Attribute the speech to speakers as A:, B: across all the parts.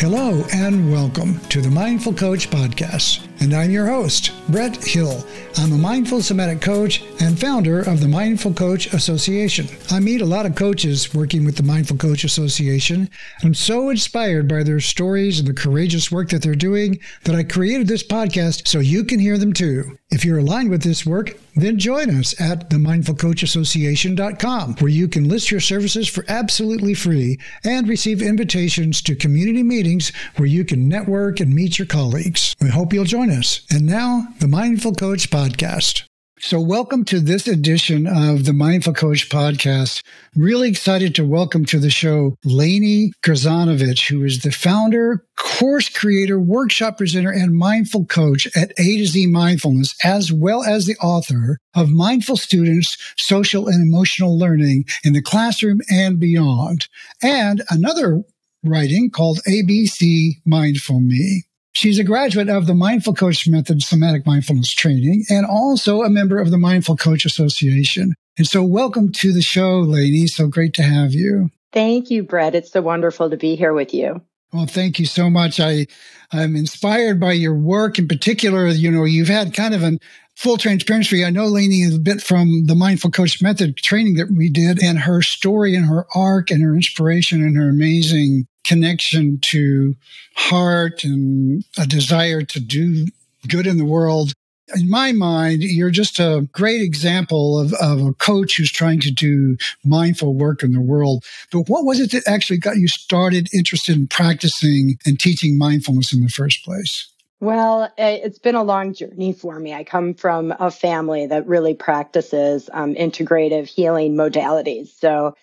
A: Hello and welcome to the Mindful Coach Podcast. And I'm your host, Brett Hill. I'm a mindful somatic coach and founder of the Mindful Coach Association. I meet a lot of coaches working with the Mindful Coach Association. I'm so inspired by their stories and the courageous work that they're doing that I created this podcast so you can hear them too. If you're aligned with this work, then join us at themindfulcoachassociation.com, where you can list your services for absolutely free and receive invitations to community meetings where you can network and meet your colleagues. We hope you'll join us. And now, the Mindful Coach Podcast. So, welcome to this edition of the Mindful Coach podcast. Really excited to welcome to the show Lani Gerszonovicz, who is the founder, course creator, workshop presenter, and mindful coach at A to Z Mindfulness, as well as the author of Mindful Students, Social and Emotional Learning in the Classroom and Beyond, and another writing called ABC Mindful Me. She's a graduate of the Mindful Coach Method Somatic Mindfulness Training and also a member of the Mindful Coach Association. And so, welcome to the show, Lani. So great to have you.
B: Thank you, Brett. It's so wonderful to be here with you.
A: Well, thank you so much. I, I'm inspired by your work in particular. You know, you've had kind of an full transparency. I know Lani is a bit from the Mindful Coach Method training that we did and her story and her arc and her inspiration and her amazing connection to heart and a desire to do good in the world. In my mind, you're just a great example of, of a coach who's trying to do mindful work in the world. But what was it that actually got you started interested in practicing and teaching mindfulness in the first place?
B: Well, it's been a long journey for me. I come from a family that really practices um, integrative healing modalities. So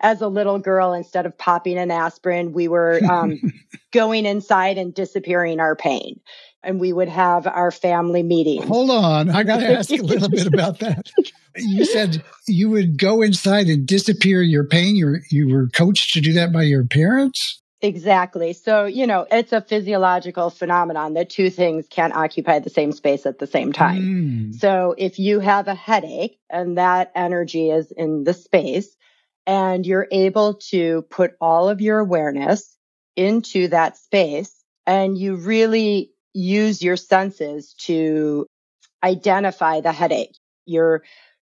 B: as a little girl, instead of popping an aspirin, we were um, going inside and disappearing our pain. And we would have our family meetings.
A: Hold on. I got to ask a little bit about that. You said you would go inside and disappear your pain. You were, you were coached to do that by your parents?
B: Exactly. So, you know, it's a physiological phenomenon that two things can't occupy the same space at the same time. Mm. So, if you have a headache and that energy is in the space, and you're able to put all of your awareness into that space and you really use your senses to identify the headache. You're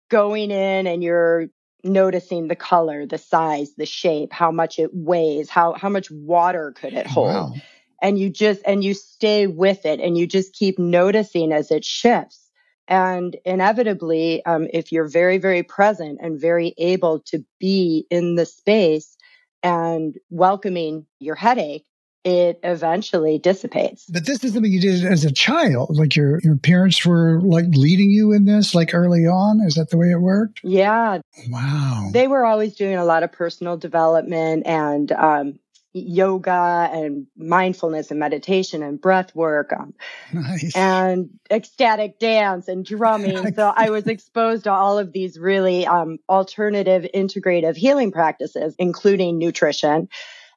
B: going in and you're noticing the color, the size, the shape, how much it weighs, how how much water could it hold. Wow. And you just and you stay with it and you just keep noticing as it shifts and inevitably, um, if you're very, very present and very able to be in the space and welcoming your headache, it eventually dissipates.
A: But this is something you did as a child. Like your your parents were like leading you in this, like early on. Is that the way it worked?
B: Yeah.
A: Wow.
B: They were always doing a lot of personal development and um, yoga and mindfulness and meditation and breath work um, nice. and ecstatic dance and drumming. so I was exposed to all of these really um, alternative integrative healing practices, including nutrition.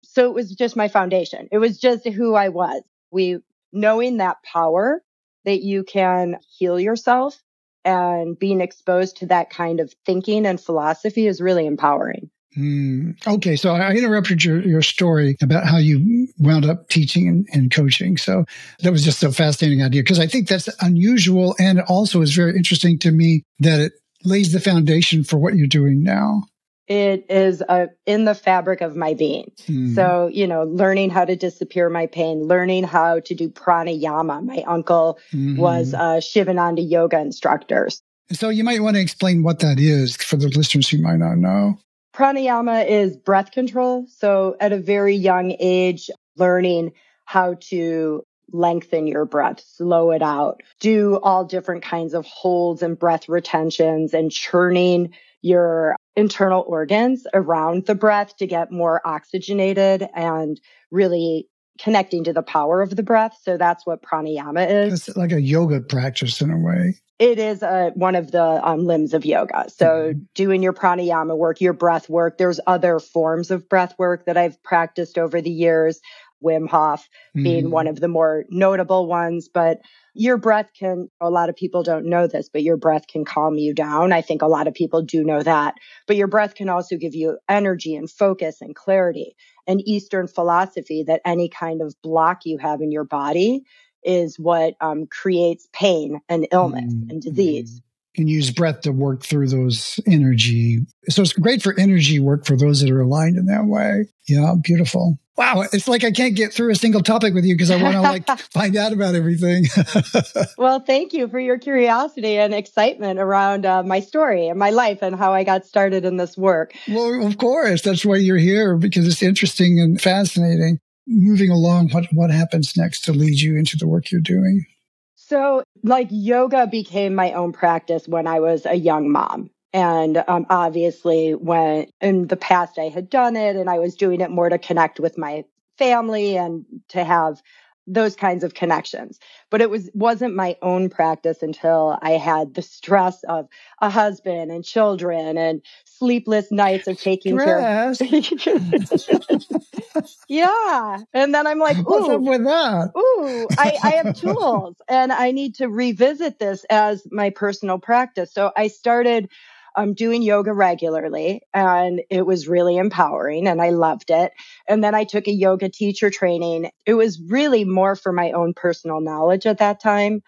B: So it was just my foundation. It was just who I was. We knowing that power that you can heal yourself and being exposed to that kind of thinking and philosophy is really empowering.
A: Mm, okay, so I interrupted your, your story about how you wound up teaching and, and coaching. So that was just a fascinating idea because I think that's unusual and it also is very interesting to me that it lays the foundation for what you're doing now.
B: It is uh, in the fabric of my being. Mm. So, you know, learning how to disappear my pain, learning how to do pranayama. My uncle mm-hmm. was a Shivananda yoga instructor.
A: So you might want to explain what that is for the listeners who might not know.
B: Pranayama is breath control. So at a very young age, learning how to lengthen your breath, slow it out, do all different kinds of holds and breath retentions and churning your internal organs around the breath to get more oxygenated and really connecting to the power of the breath. So that's what pranayama
A: is. It's like a yoga practice in a way.
B: It is a, one of the um, limbs of yoga. So mm-hmm. doing your pranayama work, your breath work. There's other forms of breath work that I've practiced over the years. Wim Hof being mm-hmm. one of the more notable ones. But your breath can, a lot of people don't know this, but your breath can calm you down. I think a lot of people do know that. But your breath can also give you energy and focus and clarity. And Eastern philosophy that any kind of block you have in your body is what um, creates pain and illness mm-hmm. and disease
A: can use breath to work through those energy. So it's great for energy work for those that are aligned in that way. Yeah, beautiful. Wow, it's like I can't get through a single topic with you because I want to like find out about everything.
B: well, thank you for your curiosity and excitement around uh, my story and my life and how I got started in this work.
A: Well, of course, that's why you're here because it's interesting and fascinating. Moving along, what what happens next to lead you into the work you're doing?
B: So, like, yoga became my own practice when I was a young mom. And um, obviously, when in the past I had done it and I was doing it more to connect with my family and to have those kinds of connections but it was wasn't my own practice until i had the stress of a husband and children and sleepless nights of taking
A: stress. care
B: yeah and then i'm like
A: what's up with that
B: ooh I, I have tools and i need to revisit this as my personal practice so i started um, doing yoga regularly and it was really empowering and I loved it. And then I took a yoga teacher training. It was really more for my own personal knowledge at that time.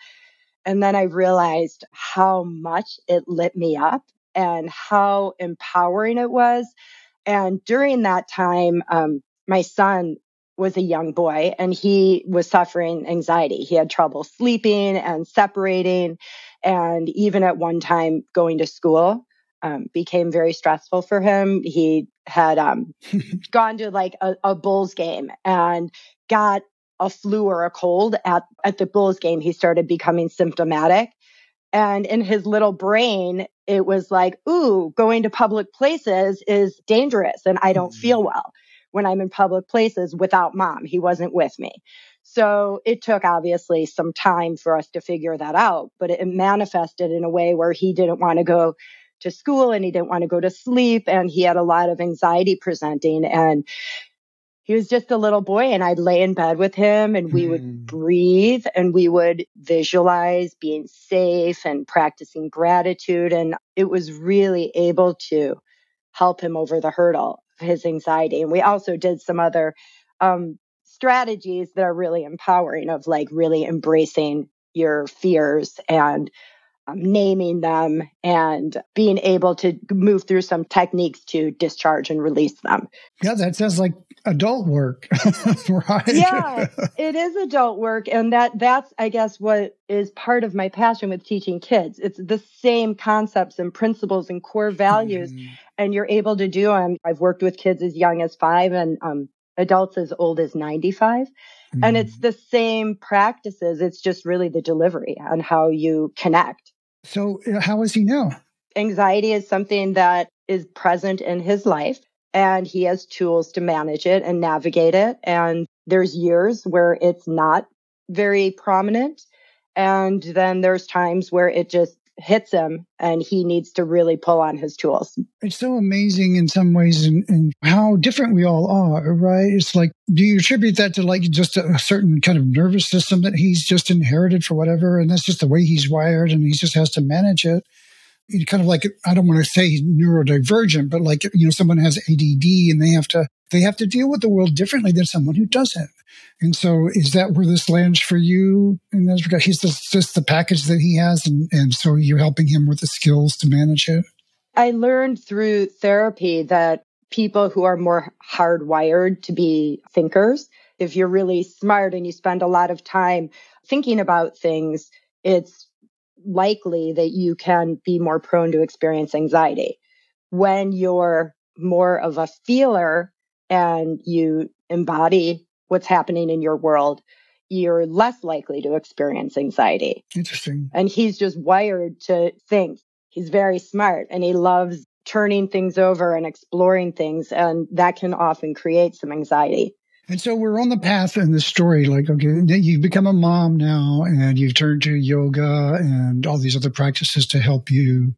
B: And then I realized how much it lit me up and how empowering it was. And during that time, um, my son was a young boy and he was suffering anxiety. He had trouble sleeping and separating, and even at one time going to school um, became very stressful for him. He had um, gone to like a, a Bulls game and got a flu or a cold at, at the Bulls game. He started becoming symptomatic. And in his little brain, it was like, ooh, going to public places is dangerous and I don't feel mm-hmm. well when I'm in public places without mom. He wasn't with me. So it took obviously some time for us to figure that out, but it manifested in a way where he didn't want to go to school and he didn't want to go to sleep and he had a lot of anxiety presenting and he was just a little boy and I'd lay in bed with him and we mm. would breathe and we would visualize being safe and practicing gratitude and it was really able to help him over the hurdle his anxiety and we also did some other um, strategies that are really empowering of like really embracing your fears and naming them and being able to move through some techniques to discharge and release them.
A: Yeah, that sounds like adult work, right?
B: Yeah, it is adult work, and that that's I guess what is part of my passion with teaching kids. It's the same concepts and principles and core values, mm. and you're able to do them. I've worked with kids as young as five and um, adults as old as 95. Mm. And it's the same practices. It's just really the delivery on how you connect.
A: So, how is he now?
B: Anxiety is something that is present in his life, and he has tools to manage it and navigate it. And there's years where it's not very prominent. And then there's times where it just hits him and he needs to really pull on his tools.
A: It's so amazing in some ways and, how different we all are, right? It's like, do you attribute that to like just a, certain kind of nervous system that he's just inherited for whatever? And that's just the way he's wired and he just has to manage it. It kind of like, I don't want to say neurodivergent, but like, you know, someone has ADD and they have to, they have to deal with the world differently than someone who doesn't. And so, is that where this lands for you? And that's because he's just, just the package that he has, and, and so you're helping him with the skills to manage it.
B: I learned through therapy that people who are more hardwired to be thinkers, if you're really smart and you spend a lot of time thinking about things, it's likely that you can be more prone to experience anxiety. When you're more of a feeler and you embody what's happening in your world, you're less likely to experience anxiety.
A: Interesting.
B: And he's just wired to think. He's very smart and he loves turning things over and exploring things. And that can often create some anxiety.
A: And so we're on the path in the story, like, okay, you've become a mom now and you've turned to yoga and all these other practices to help you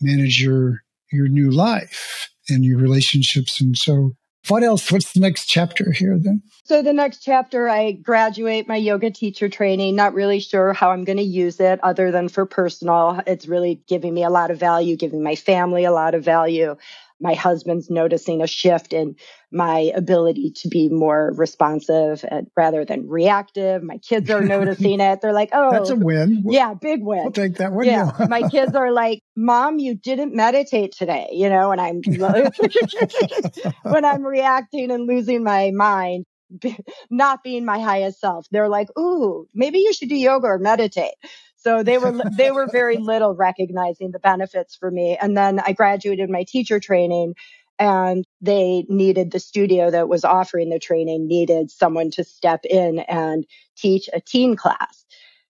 A: manage your, your new life and your relationships. And so what else? What's the next chapter here then?
B: So the next chapter, I graduate my yoga teacher training. Not really sure how I'm going to use it other than for personal. It's really giving me a lot of value, giving my family a lot of value my husband's noticing a shift in my ability to be more responsive and, rather than reactive. My kids are noticing it. They're like, "Oh,
A: that's a win."
B: Yeah, big win.
A: I'll take that one.
B: Yeah, my kids are like, "Mom, you didn't meditate today," you know, and I'm when I'm reacting and losing my mind. Not being my highest self. They're like, ooh, maybe you should do yoga or meditate. So they were they were very little recognizing the benefits for me. And then I graduated my teacher training and they needed the studio that was offering the training needed someone to step in and teach a teen class.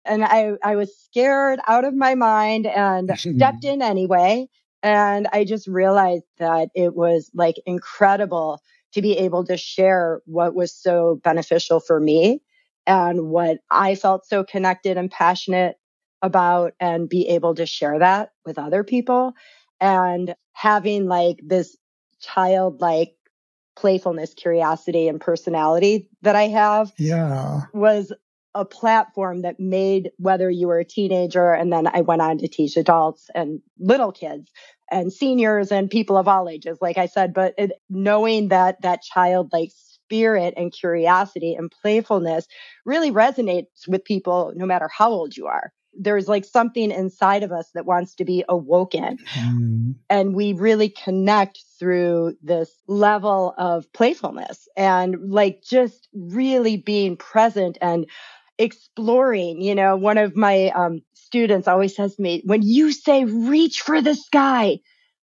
B: And I, I was scared out of my mind and stepped in anyway. And I just realized that it was like incredible to be able to share what was so beneficial for me and what I felt so connected and passionate about and be able to share that with other people and having like this childlike playfulness, curiosity, and personality that I have
A: yeah.
B: was a platform that made whether you were a teenager and then I went on to teach adults and little kids and seniors and people of all ages, like I said, but it, knowing that that childlike spirit and curiosity and playfulness really resonates with people no matter how old you are there's like something inside of us that wants to be awoken. Mm. And we really connect through this level of playfulness and like just really being present and exploring. You know, one of my um, students always says to me, when you say reach for the sky,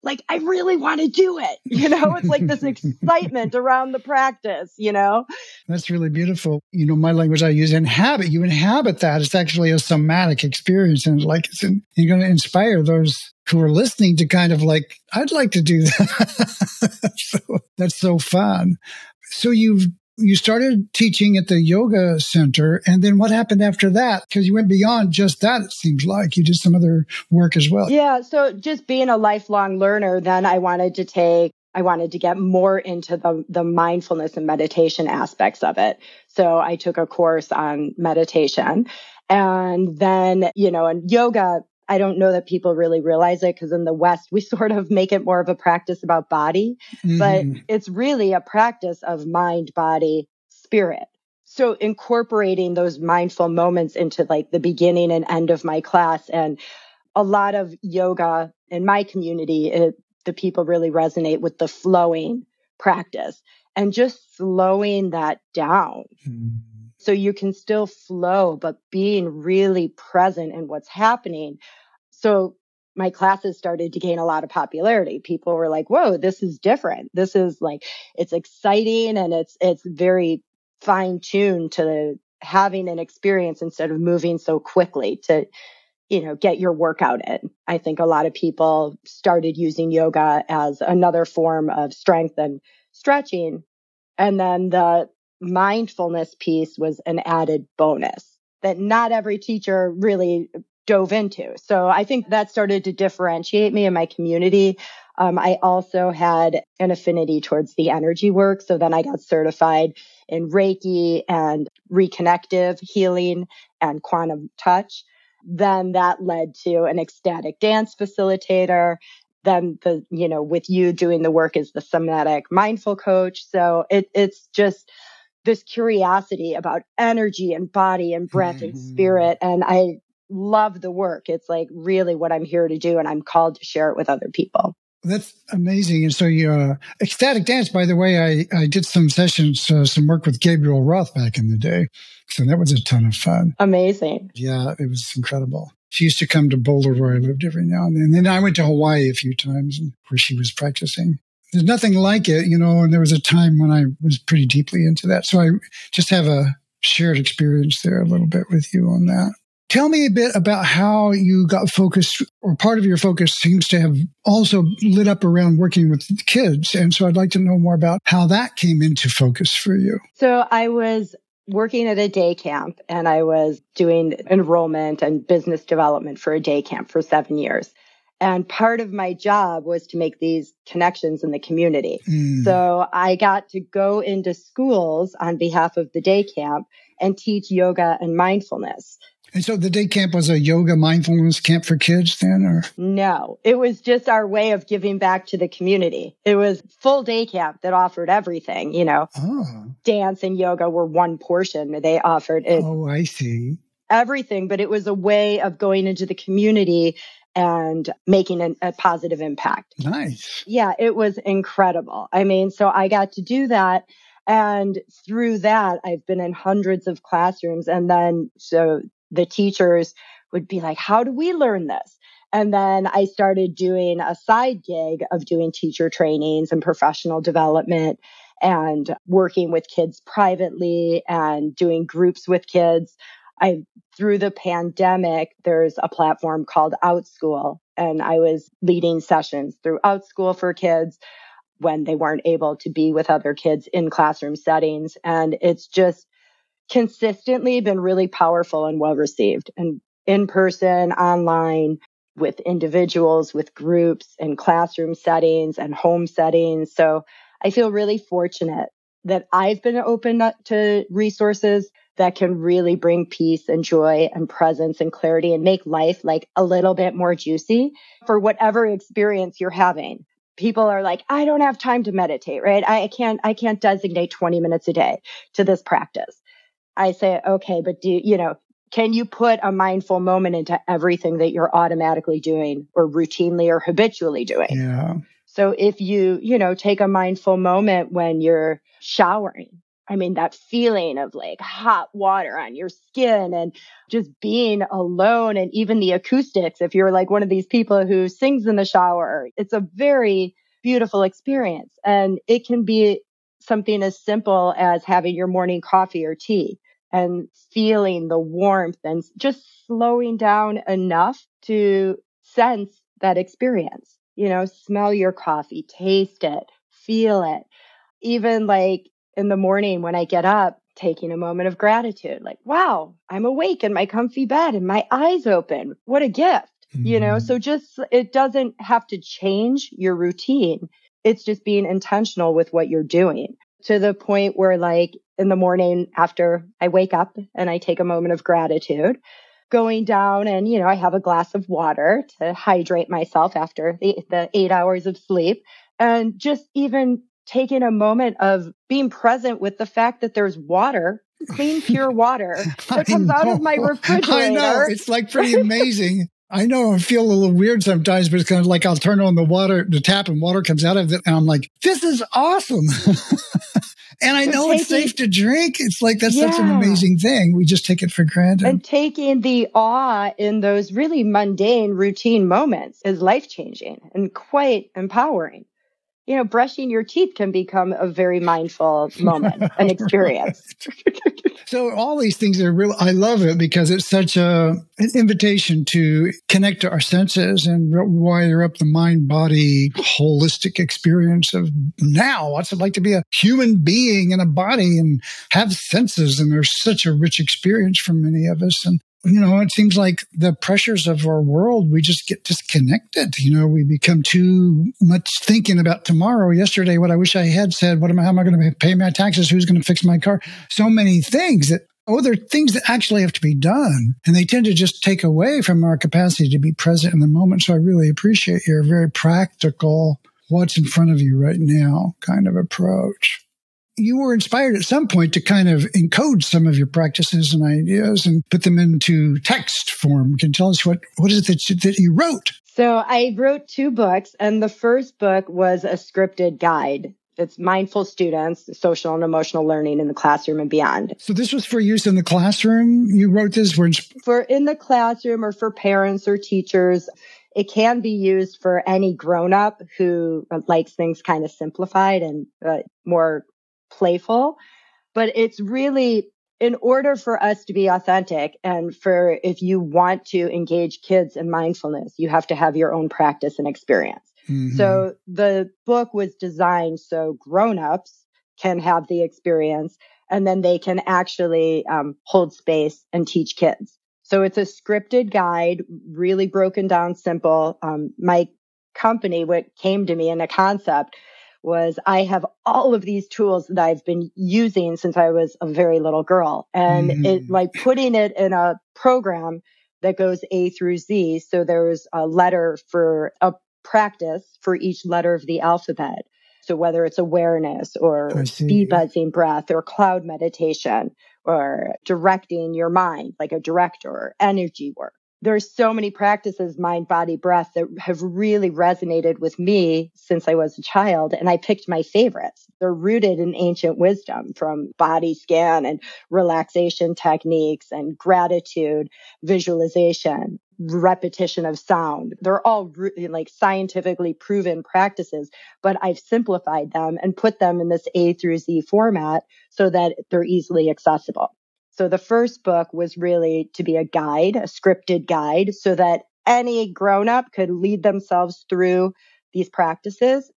B: like I really want to do it. You know, it's like this excitement around the practice, you know.
A: That's really beautiful. You know, my language I use inhabit. You inhabit that. It's actually a somatic experience and like it's in, you're going to inspire those who are listening to kind of like I'd like to do that. so, that's so fun. So you've you started teaching at the yoga center and then what happened after that? Because you went beyond just that it seems like. You did some other work as well.
B: Yeah so just being a lifelong learner then i wanted to take i wanted to get more into the the mindfulness and meditation aspects of it. So i took a course on meditation. And then you know and yoga I don't know that people really realize it because in the West, we sort of make it more of a practice about body, mm-hmm. but it's really a practice of mind, body, spirit. So incorporating those mindful moments into like the beginning and end of my class and a lot of yoga in my community, it, the people really resonate with the flowing practice and just slowing that down. Mm-hmm. So you can still flow, but being really present in what's happening so my classes started to gain a lot of popularity. People were like, "Whoa, this is different. This is like it's exciting and it's it's very fine tuned to having an experience instead of moving so quickly to you know get your workout in." I think a lot of people started using yoga as another form of strength and stretching. And then the mindfulness piece was an added bonus that not every teacher really dove into. So I think that started to differentiate me in my community. Um, I also had an affinity towards the energy work. So then I got certified in Reiki and reconnective healing and quantum touch. Then that led to an ecstatic dance facilitator. Then the, you know, with you doing the work as the somatic mindful coach. So it, it's just, this curiosity about energy and body and breath mm-hmm. and spirit. And I love the work. It's like really what I'm here to do, and I'm called to share it with other people.
A: That's amazing. And so, you uh, ecstatic dance. By the way, I I did some sessions, uh, some work with Gabrielle Roth back in the day, so that was a ton of fun.
B: Amazing.
A: Yeah, it was incredible. She used to come to Boulder where I lived every now and then. And then I went to Hawaii a few times where she was practicing. There's nothing like it, you know. And there was a time when I was pretty deeply into that, so I just have a shared experience there a little bit with you on that. Tell me a bit about how you got focused, or part of your focus seems to have also lit up around working with kids. And so I'd like to know more about how that came into focus for you.
B: So I was working at a day camp and I was doing enrollment and business development for a day camp for seven years. And part of my job was to make these connections in the community. Mm. So I got to go into schools on behalf of the day camp and teach yoga and mindfulness.
A: And so the day camp was a yoga mindfulness camp for kids then or
B: No, it was just our way of giving back to the community. It was full day camp that offered everything, you know. Oh. Dance and yoga were one portion. They offered it.
A: Oh, I see.
B: Everything, but it was a way of going into the community and making an, a positive impact.
A: Nice.
B: Yeah, it was incredible. I mean, so I got to do that. And through that, I've been in hundreds of classrooms. And then, so the teachers would be like, How do we learn this? And then I started doing a side gig of doing teacher trainings and professional development and working with kids privately and doing groups with kids. I through the pandemic, there's a platform called OutSchool, and I was leading sessions through OutSchool for kids when they weren't able to be with other kids in classroom settings. And it's just consistently been really powerful and well received and in person, online, with individuals, with groups, and classroom settings and home settings. So I feel really fortunate that I've been open to resources that can really bring peace and joy and presence and clarity and make life like a little bit more juicy for whatever experience you're having. People are like, I don't have time to meditate, right? I can't, I can't designate 20 minutes a day to this practice. I say, okay, but do you know, can you put a mindful moment into everything that you're automatically doing or routinely or habitually doing?
A: Yeah.
B: So if you, you know, take a mindful moment when you're showering, I mean, that feeling of like hot water on your skin and just being alone and even the acoustics. If you're like one of these people who sings in the shower, it's a very beautiful experience. And it can be something as simple as having your morning coffee or tea and feeling the warmth and just slowing down enough to sense that experience. You know, smell your coffee, taste it, feel it. Even like in the morning when I get up, taking a moment of gratitude, like, wow, I'm awake in my comfy bed and my eyes open. What a gift. Mm-hmm. You know, mm-hmm. so just it doesn't have to change your routine. It's just being intentional with what you're doing to the point where like in the morning after I wake up and I take a moment of gratitude, going down and, you know, I have a glass of water to hydrate myself after the, the eight hours of sleep and just even taking a moment of being present with the fact that there's water clean, pure water that comes out of my refrigerator. I know.
A: It's like pretty amazing. I know I feel a little weird sometimes, but it's kind of like I'll turn on the water, the tap, and water comes out of it. And I'm like, this is awesome. And I know taking, it's safe to drink. It's like that's yeah. such an amazing thing. We just take it for granted.
B: And taking the awe in those really mundane, routine moments is life changing and quite empowering you know, brushing your teeth can become a very mindful moment, an experience.
A: so all these things are real. I love it because it's such a an invitation to connect to our senses and wire up the mind body holistic experience of now. What's it like to be a human being in a body and have senses? And there's such a rich experience for many of us. And you know, it seems like the pressures of our world, we just get disconnected. You know, we become too much thinking about tomorrow. Yesterday, what I wish I had said, what am I, how am I going to pay my taxes? Who's going to fix my car? So many things that, oh, there are things that actually have to be done. And they tend to just take away from our capacity to be present in the moment. So I really appreciate your very practical, what's in front of you right now kind of approach you were inspired at some point to kind of encode some of your practices and ideas and put them into text form. Can you tell us what, what is it that you, that you wrote?
B: So I wrote two books, and the first book was a scripted guide. It's mindful students, social and emotional learning in the classroom and beyond.
A: So this was for use in the classroom. You wrote this for
B: for in the classroom or for parents or teachers. It can be used for any grown up who likes things kind of simplified and uh, more playful, but it's really in order for us to be authentic and for if you want to engage kids in mindfulness, you have to have your own practice and experience. Mm-hmm. So the book was designed so grown-ups can have the experience and then they can actually um, hold space and teach kids. So it's a scripted guide, really broken down, simple. Um, my company, what came to me in a concept was I have all of these tools that I've been using since I was a very little girl and mm. it like putting it in a program that goes A through Z. So there was a letter for a practice for each letter of the alphabet. So whether it's awareness or speed buzzing breath or cloud meditation or directing your mind like a director or energy work there's so many practices, mind, body, breath, that have really resonated with me since I was a child. And I picked my favorites. They're rooted in ancient wisdom from body scan and relaxation techniques and gratitude, visualization, repetition of sound. They're all like scientifically proven practices, but I've simplified them and put them in this A through Z format so that they're easily accessible. So the first book was really to be a guide, a scripted guide, so that any grown up could lead themselves through these practices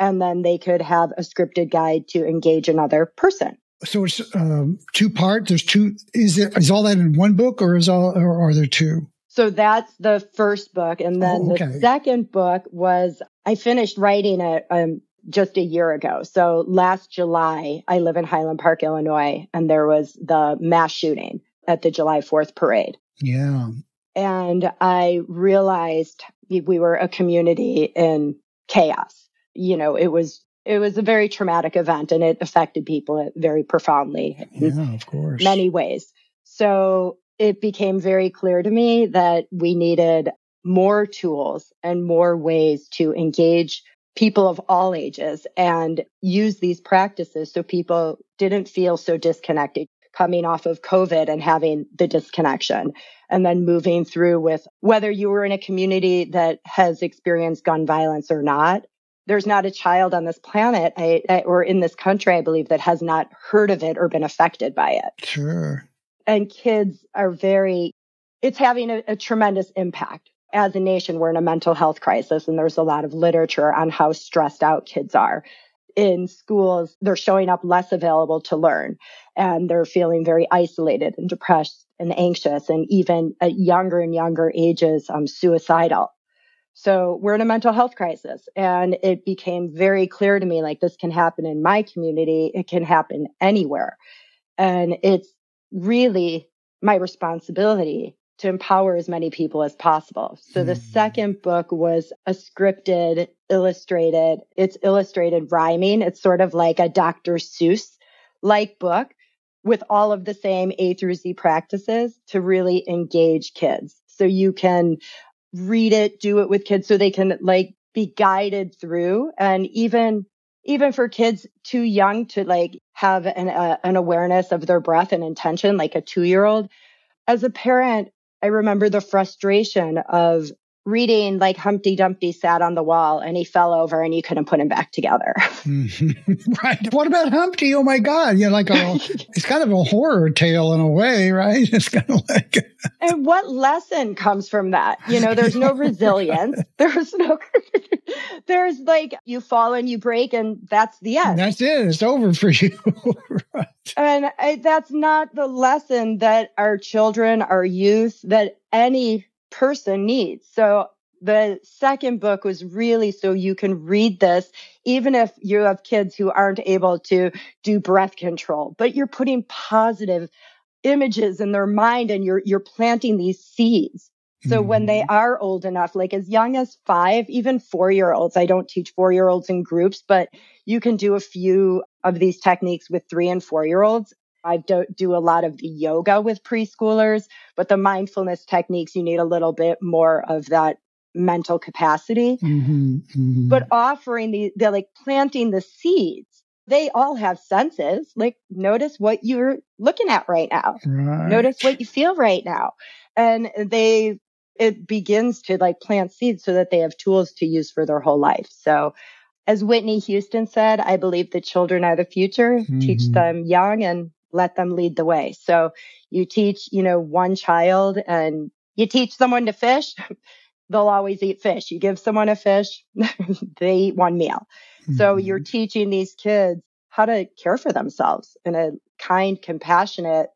B: and then they could have a scripted guide to engage another person.
A: So it's um, two parts. There's two. Is it is all that in one book, or is all, or are there two?
B: So that's the first book, and then oh, okay. the second book was I finished writing it um, just a year ago. So last July, I live in Highland Park, Illinois, and there was the mass shooting at the July 4th parade.
A: Yeah.
B: And I realized we were a community in chaos. You know, it was it was a very traumatic event and it affected people very profoundly
A: yeah, of course.
B: many ways. So it became very clear to me that we needed more tools and more ways to engage people of all ages and use these practices so people didn't feel so disconnected coming off of COVID and having the disconnection and then moving through with whether you were in a community that has experienced gun violence or not. There's not a child on this planet I, I, or in this country, I believe, that has not heard of it or been affected by it.
A: Sure.
B: And kids are very, it's having a, a tremendous impact as a nation, we're in a mental health crisis, and there's a lot of literature on how stressed out kids are. In schools, they're showing up less available to learn, and they're feeling very isolated and depressed and anxious, and even at younger and younger ages, um, suicidal. So we're in a mental health crisis. And it became very clear to me like this can happen in my community, it can happen anywhere. And it's really my responsibility to empower as many people as possible. So the hmm. second book was a scripted, illustrated, it's illustrated rhyming. It's sort of like a Dr. Seuss like book with all of the same A through Z practices to really engage kids. So you can read it, do it with kids so they can like be guided through and even even for kids too young to like have an, uh, an awareness of their breath and intention like a 2-year-old as a parent I remember the frustration of reading like Humpty Dumpty sat on the wall and he fell over and you couldn't put him back together.
A: right. What about Humpty? Oh my God. Yeah, like a, it's kind of a horror tale in a way, right? It's kind of like.
B: and what lesson comes from that? You know, there's no resilience. There's no, there's like you fall and you break and that's the end.
A: That's it. It's over for you.
B: right. And I, that's not the lesson that our children, our youth, that any person needs. So the second book was really so you can read this, even if you have kids who aren't able to do breath control, but you're putting positive images in their mind and you're, you're planting these seeds. So mm-hmm. when they mm-hmm. are old enough, like as young as five, even four year olds, I don't teach four year olds in groups, but you can do a few of these techniques with three and four year olds I do, do a lot of the yoga with preschoolers, but the mindfulness techniques, you need a little bit more of that mental capacity. Mm-hmm, mm-hmm. But offering the, they're like planting the seeds. They all have senses. Like notice what you're looking at right now. Right. Notice what you feel right now. And they, it begins to like plant seeds so that they have tools to use for their whole life. So as Whitney Houston said, I believe the children are the future. Mm-hmm. Teach them young and let them lead the way. So you teach, you know, one child and you teach someone to fish, they'll always eat fish. You give someone a fish, they eat one meal. Mm-hmm. So you're teaching these kids how to care for themselves in a kind, compassionate,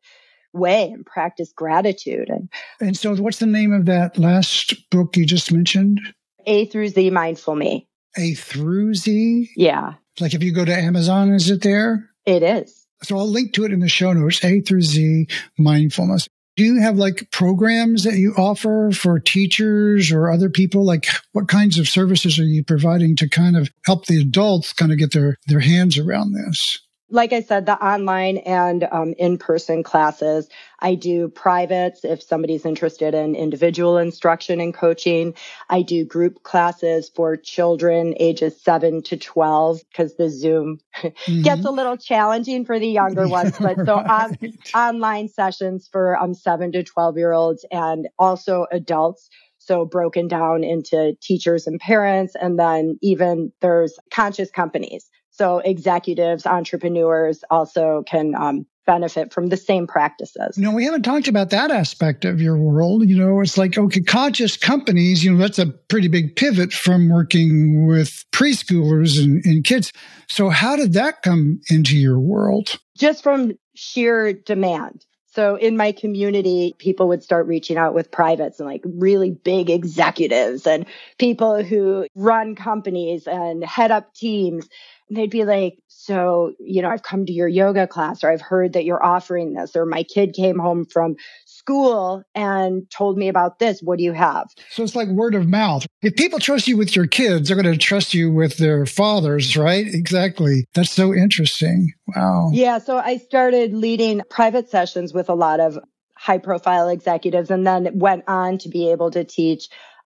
B: way and practice gratitude. And,
A: and so, what's the name of that last book you just mentioned?
B: A through Z Mindful Me.
A: A through Z?
B: Yeah.
A: Like if you go to Amazon, is it there?
B: It is.
A: So I'll link to it in the show notes, A through Z mindfulness. Do you have like programs that you offer for teachers or other people? Like what kinds of services are you providing to kind of help the adults kind of get their, their hands around this?
B: Like I said, the online and um, in person classes. I do privates if somebody's interested in individual instruction and coaching. I do group classes for children ages 7 to 12 because the Zoom mm-hmm. gets a little challenging for the younger ones. But so on, online sessions for um, 7 to 12 year olds and also adults. So broken down into teachers and parents. And then even there's conscious companies. So executives, entrepreneurs also can um, benefit from the same practices.
A: You know, we haven't talked about that aspect of your world. You know, it's like, okay, conscious companies, you know, that's a pretty big pivot from working with preschoolers and, and kids. So how did that come into your world?
B: Just from sheer demand. So in my community, people would start reaching out with privates and like really big executives and people who run companies and head up teams. They'd be like, So, you know, I've come to your yoga class, or I've heard that you're offering this, or my kid came home from school and told me about this. What do you have?
A: So it's like word of mouth. If people trust you with your kids, they're going to trust you with their fathers, right? Exactly. That's so interesting. Wow.
B: Yeah. So I started leading private sessions with a lot of high profile executives and then went on to be able to teach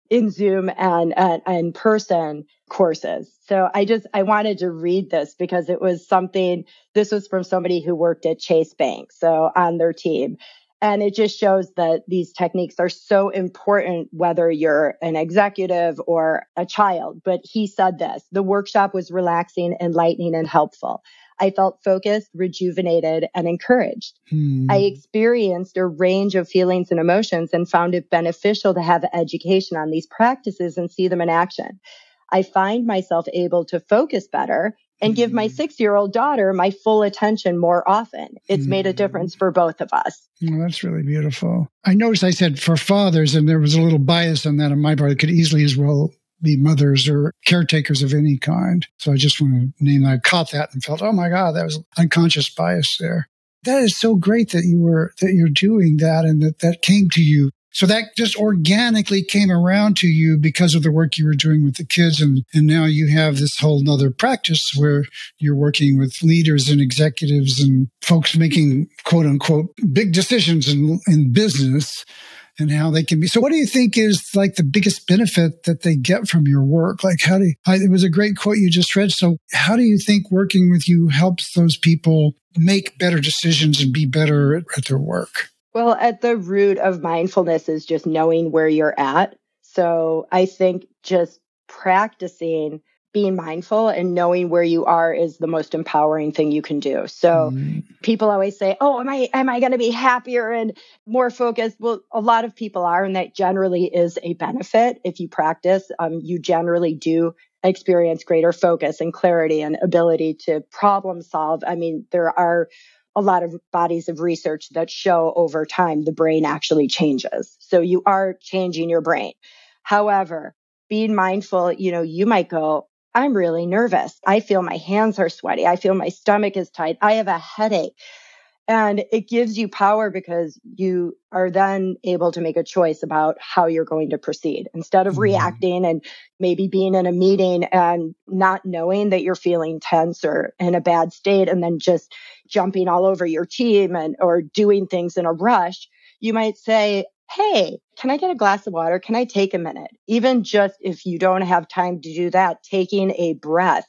B: in Zoom and, and, in person courses. So I just, I wanted to read this because it was something, this was from somebody who worked at Chase Bank. So on their team. And it just shows that these techniques are so important, whether you're an executive or a child. But he said this the workshop was relaxing, enlightening, and helpful. I felt focused, rejuvenated, and encouraged. Hmm. I experienced a range of feelings and emotions and found it beneficial to have education on these practices and see them in action. I find myself able to focus better and give my hmm. six year old daughter my full attention more often. It's made a hmm. difference for both of us.
A: Well, that's really beautiful. I noticed I said for fathers, and there was a little bias on that on my part. It could easily as well be mothers or caretakers of any kind. So I just want to name that. I caught that and felt, oh my God, that was unconscious bias there. That is so great that you were, that you're doing that and that that came to you. So that just organically came around to you because of the work you were doing with the kids. And, and now you have this whole nother practice where you're working with leaders and executives and folks making quote unquote big decisions in, in business and how they can be. So, what do you think is like the biggest benefit that they get from your work? Like, how do you, I, it was a great quote you just read. So, how do you think working with you helps those people make better decisions and be better at, at their work?
B: Well, at the root of mindfulness is just knowing where you're at. So, I think just practicing being mindful and knowing where you are is the most empowering thing you can do. So mm. people always say, "Oh, am I am I going to be happier and more focused?" Well, a lot of people are and that generally is a benefit if you practice. Um, you generally do experience greater focus and clarity and ability to problem solve. I mean, there are a lot of bodies of research that show over time the brain actually changes. So you are changing your brain. However, being mindful, you know, you might go, I'm really nervous. I feel my hands are sweaty. I feel my stomach is tight. I have a headache. And it gives you power because you are then able to make a choice about how you're going to proceed instead of mm-hmm. reacting and maybe being in a meeting and not knowing that you're feeling tense or in a bad state and then just jumping all over your team and or doing things in a rush. You might say, Hey, can I get a glass of water? Can I take a minute? Even just if you don't have time to do that, taking a breath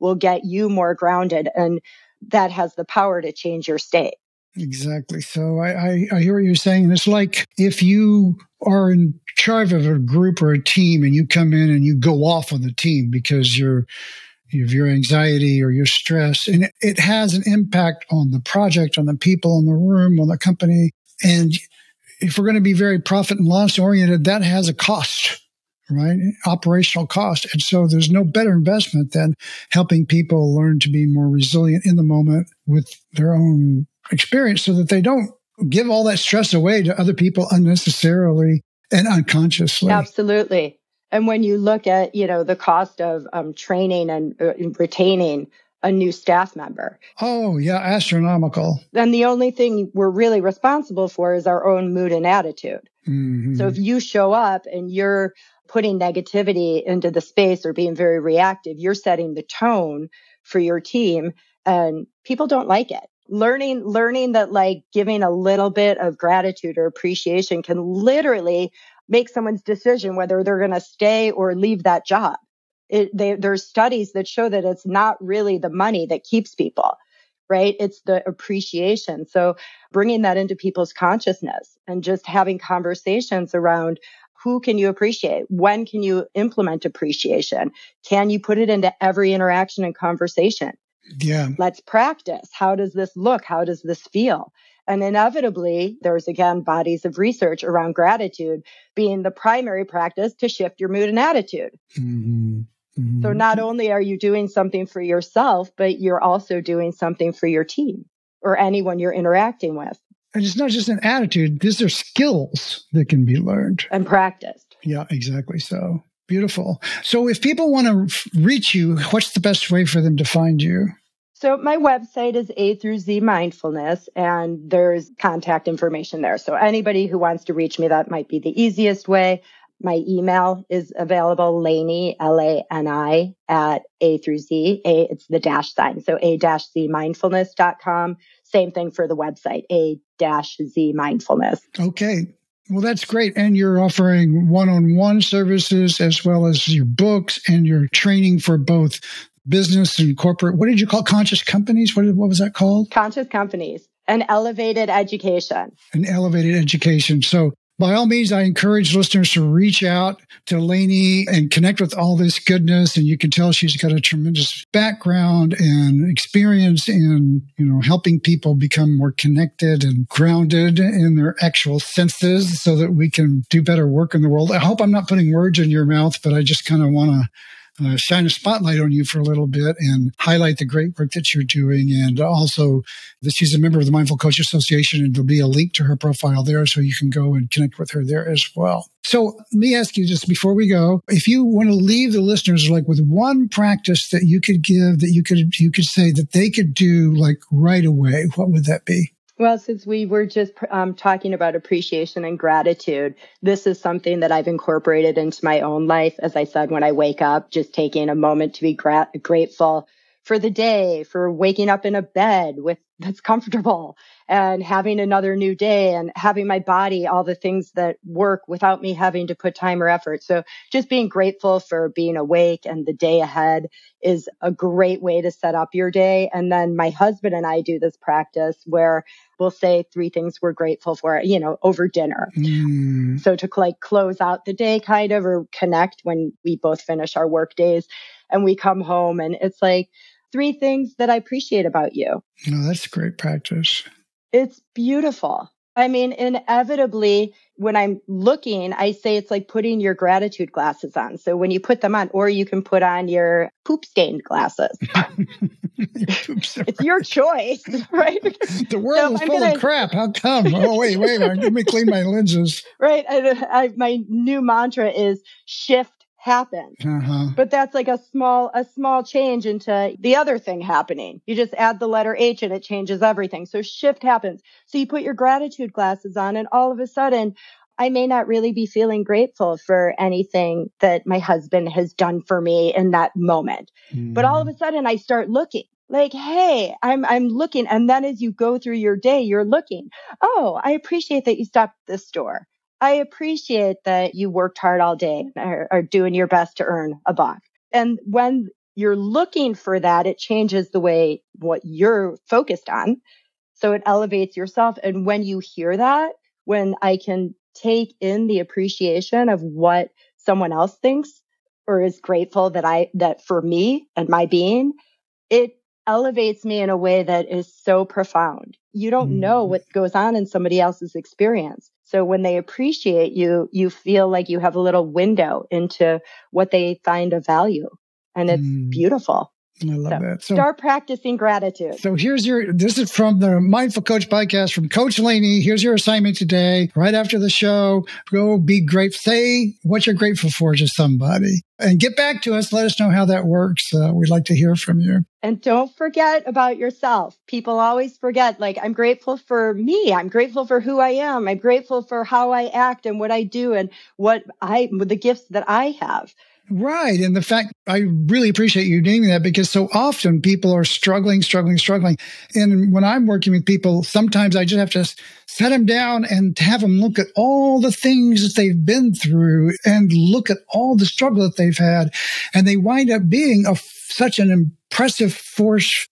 B: will get you more grounded and that has the power to change your state.
A: Exactly. So I, I, I hear what you're saying. And it's like if you are in charge of a group or a team and you come in and you go off on the team because you're of your anxiety or your stress, and it has an impact on the project, on the people in the room, on the company. And if we're going to be very profit and loss oriented, that has a cost, right? Operational cost. And so there's no better investment than helping people learn to be more resilient in the moment with their own experience so that they don't give all that stress away to other people unnecessarily and unconsciously.
B: Absolutely. And when you look at, you know, the cost of um, training and uh, retaining a new staff member.
A: Oh, yeah, astronomical.
B: Then the only thing we're really responsible for is our own mood and attitude.
A: Mm-hmm.
B: So if you show up and you're putting negativity into the space or being very reactive, you're setting the tone for your team and people don't like it. Learning, learning that like giving a little bit of gratitude or appreciation can literally make someone's decision whether they're going to stay or leave that job. It, they, there's studies that show that it's not really the money that keeps people right? It's the appreciation. So bringing that into people's consciousness and just having conversations around who can you appreciate when can you implement appreciation can you put it into every interaction and conversation
A: yeah
B: let's practice how does this look how does this feel and inevitably, there's again bodies of research around gratitude being the primary practice to shift your mood and attitude.
A: Mm-hmm. Mm-hmm.
B: So not only are you doing something for yourself, but you're also doing something for your team or anyone you're interacting with.
A: And it's not just an attitude, these are skills that can be learned
B: and practiced.
A: Yeah, exactly. So beautiful. So if people want to reach you, what's the best way for them to find you?
B: So my website is A through Z Mindfulness, and there's contact information there. So anybody who wants to reach me, that might be the easiest way. My email is available, Lani, L-A-N-I, at A through Z. A, it's the dash sign. So A dash Z mindfulness.com. Same thing for the website, A dash Z mindfulness.
A: Okay. Well, that's great. And you're offering one on one services as well as your books and your training for both business and corporate. What did you call conscious companies? What, what was that called?
B: Conscious companies and elevated education.
A: An elevated education. So by all means, I encourage listeners to reach out to Lani and connect with all this goodness. And you can tell she's got a tremendous background and experience in, you know, helping people become more connected and grounded in their actual senses so that we can do better work in the world. I hope I'm not putting words in your mouth, but I just kind of want to uh, shine a spotlight on you for a little bit and highlight the great work that you're doing. And also that she's a member of the Mindful Coach Association, and there'll be a link to her profile there so you can go and connect with her there as well. So let me ask you just before we go, if you want to leave the listeners like with one practice that you could give that you could you could say that they could do like right away, what would that be?
B: Well, since we were just um, talking about appreciation and gratitude, this is something that I've incorporated into my own life. As I said, when I wake up, just taking a moment to be gra- grateful for the day, for waking up in a bed with that's comfortable and having another new day and having my body all the things that work without me having to put time or effort. So just being grateful for being awake and the day ahead is a great way to set up your day. And then my husband and I do this practice where we'll say three things we're grateful for, you know, over dinner.
A: Mm.
B: So to like close out the day kind of or connect when we both finish our work days and we come home and it's like, three things that I appreciate about you.
A: No, that's great practice.
B: It's beautiful. I mean, inevitably, when I'm looking, I say it's like putting your gratitude glasses on. So when you put them on, or you can put on your poop stained glasses. it's your choice, right?
A: The world so is full gonna... of crap. How come? Oh, wait, wait, let me clean my lenses.
B: Right. I, I, my new mantra is shift happen.
A: Uh-huh.
B: But that's like a small a small change into the other thing happening. You just add the letter H and it changes everything. So shift happens. So you put your gratitude glasses on and all of a sudden I may not really be feeling grateful for anything that my husband has done for me in that moment. Mm. But all of a sudden I start looking like, hey, I'm I'm looking. And then as you go through your day, you're looking, oh, I appreciate that you stopped at this store. I appreciate that you worked hard all day or are doing your best to earn a buck. And when you're looking for that, it changes the way what you're focused on. So it elevates yourself. And when you hear that, when I can take in the appreciation of what someone else thinks or is grateful that I, that for me and my being, it elevates me in a way that is so profound. You don't know mm-hmm. what goes on in somebody else's experience. So when they appreciate you, you feel like you have a little window into what they find of value. And it's mm. beautiful.
A: I love so
B: that. So start practicing gratitude.
A: So here's your this is from the Mindful Coach podcast from Coach Lani. Here's your assignment today. Right after the show, go be grateful. Say what you're grateful for to somebody and get back to us. Let us know how that works. Uh, we'd like to hear from you.
B: And don't forget about yourself. People always forget, like, I'm grateful for me. I'm grateful for who I am. I'm grateful for how I act and what I do and what I, the gifts that I have.
A: Right. And the fact I really appreciate you naming that because so often people are struggling, struggling, struggling. And when I'm working with people, sometimes I just have to set them down and have them look at all the things that they've been through and look at all the struggle that they've had. And they wind up being a, such an impressive force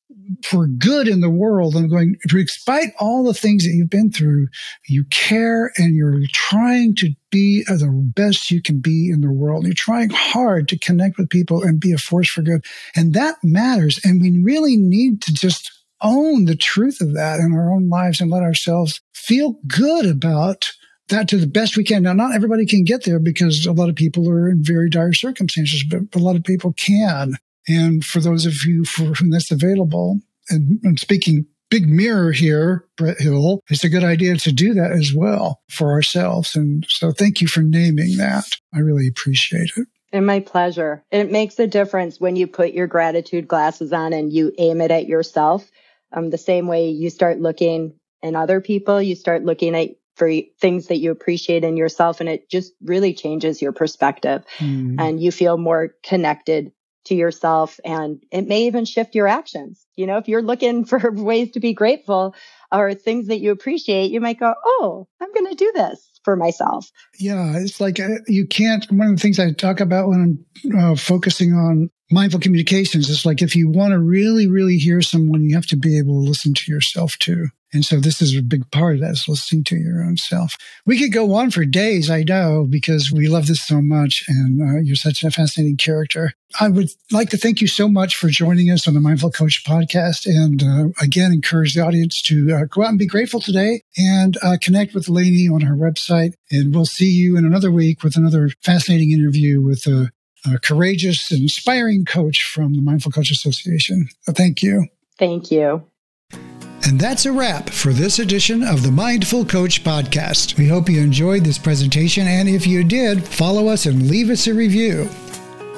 A: for good in the world and going, despite all the things that you've been through, you care and you're trying to be the best you can be in the world. You're trying hard to connect with people and be a force for good. And that matters. And we really need to just own the truth of that in our own lives and let ourselves feel good about that to the best we can. Now, not everybody can get there because a lot of people are in very dire circumstances, but a lot of people can. And for those of you for whom that's available, and I'm speaking big mirror here, Brett Hill, it's a good idea to do that as well for ourselves. And so thank you for naming that. I really appreciate it.
B: And my pleasure. It makes a difference when you put your gratitude glasses on and you aim it at yourself. Um, the same way you start looking in other people, you start looking at for things that you appreciate in yourself and it just really changes your perspective mm. and you feel more connected to yourself and it may even shift your actions. You know, if you're looking for ways to be grateful or things that you appreciate, you might go, Oh, I'm going to do this for myself.
A: Yeah. It's like uh, you can't, one of the things I talk about when I'm uh, focusing on mindful communications is like if you want to really, really hear someone, you have to be able to listen to yourself too. And so this is a big part of that is listening to your own self. We could go on for days, I know, because we love this so much and uh, you're such a fascinating character. I would like to thank you so much for joining us on the Mindful Coach podcast. And uh, again, encourage the audience to uh, go out and be grateful today and uh, connect with Lani on her website. And we'll see you in another week with another fascinating interview with a, a courageous and inspiring coach from the Mindful Coach Association. Thank you.
B: Thank you.
A: And that's a wrap for this edition of the Mindful Coach Podcast. We hope you enjoyed this presentation, and if you did, follow us and leave us a review.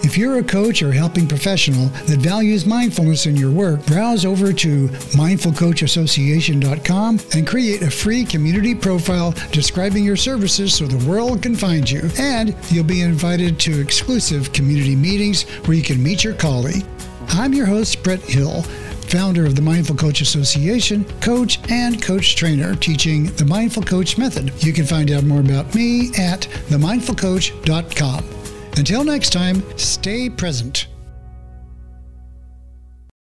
A: If you're a coach or helping professional that values mindfulness in your work, browse over to mindfulcoachassociation.com and create a free community profile describing your services so the world can find you. And you'll be invited to exclusive community meetings where you can meet your colleague. I'm your host, Brett Hill founder of the Mindful Coach Association, coach and coach trainer teaching the Mindful Coach method. You can find out more about me at themindfulcoach.com. Until next time, stay present.